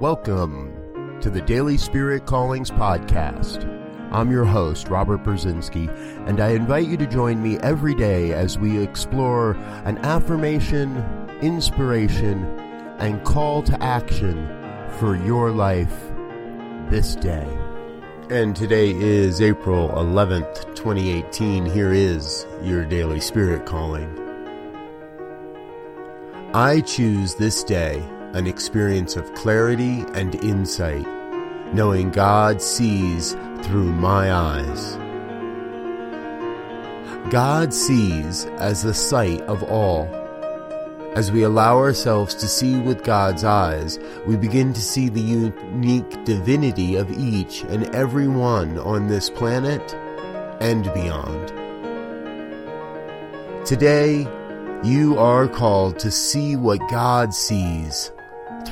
Welcome to the Daily Spirit Callings Podcast. I'm your host, Robert Brzezinski, and I invite you to join me every day as we explore an affirmation, inspiration, and call to action for your life this day. And today is April 11th, 2018. Here is your Daily Spirit Calling. I choose this day an experience of clarity and insight, knowing God sees through my eyes. God sees as the sight of all. As we allow ourselves to see with God's eyes, we begin to see the unique divinity of each and every one on this planet and beyond. Today, you are called to see what God sees